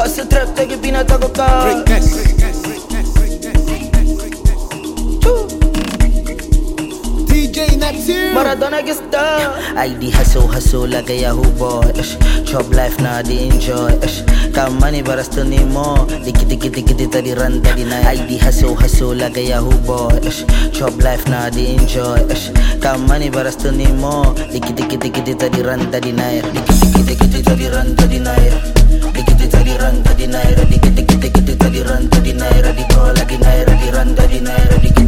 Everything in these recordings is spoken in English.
Hustle trap, take it peanut, taco car. Greatness. DJ Neptune. Maradona que está. I the hustle, hustle like a Yahoo boy. Ish. Chop life now, the enjoy. Ish. Got money, but I still need more. Diki diki diki diki the run the night. I the hustle, hustle like a Yahoo boy. Ish. Chop life now, the enjoy. Ish. Got money, but I still need more. Diki diki diki diki the run the night. Diki diki diki diki the run the night. Diki diki the run the night. Diki diki diki diki the run the night. Di call the night. Di run the night. Diki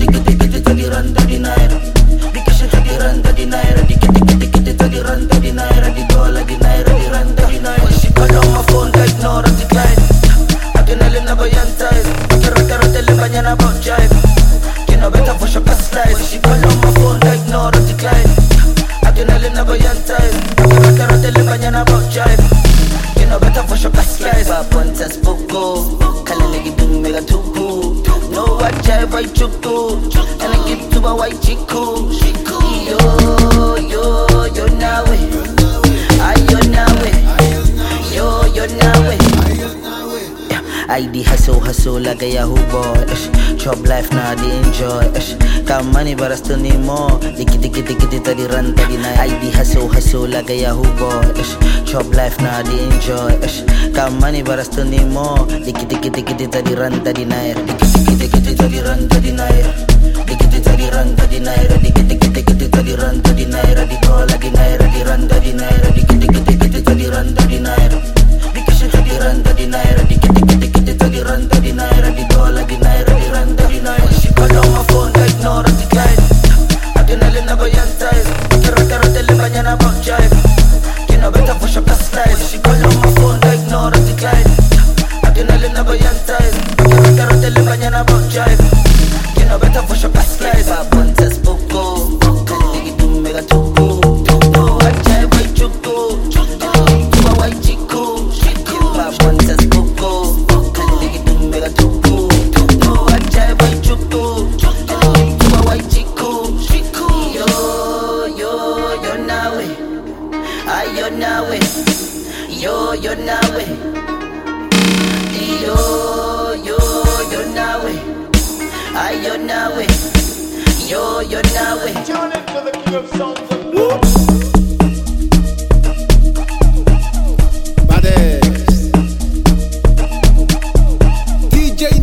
And I give to a white chick Yo, I the hustle, hustle like a Yahoo boy. Chop life now, the enjoy. Ish. Got money, but I still need more. Diki diki diki diki the run the night. I the hustle, hustle like a Yahoo boy. Chop life now, the enjoy. Ish. Got money, but I still need more. Diki diki diki diki the run the night. Diki diki diki diki the run the night. Diki diki diki run the night. Diki diki diki shock she call on my phone, I ignore and decline. Akinali na bayan time. Kira-kira tele mañana about jive. Kino better for shock slide. Papontas poco, kalale gidung mega tupu. No, I jive, I chuku. To my white chiku. Papontas poco, kalale gidung mega tupu. No, I jive, I chuku. To my white chiku. Yo, yo, yo Yo, yo, yo yo, now Ay, yo yo, yo, now we. I, Yo, yo yo, now Tune into the king of sounds and blues. Baddest. DJ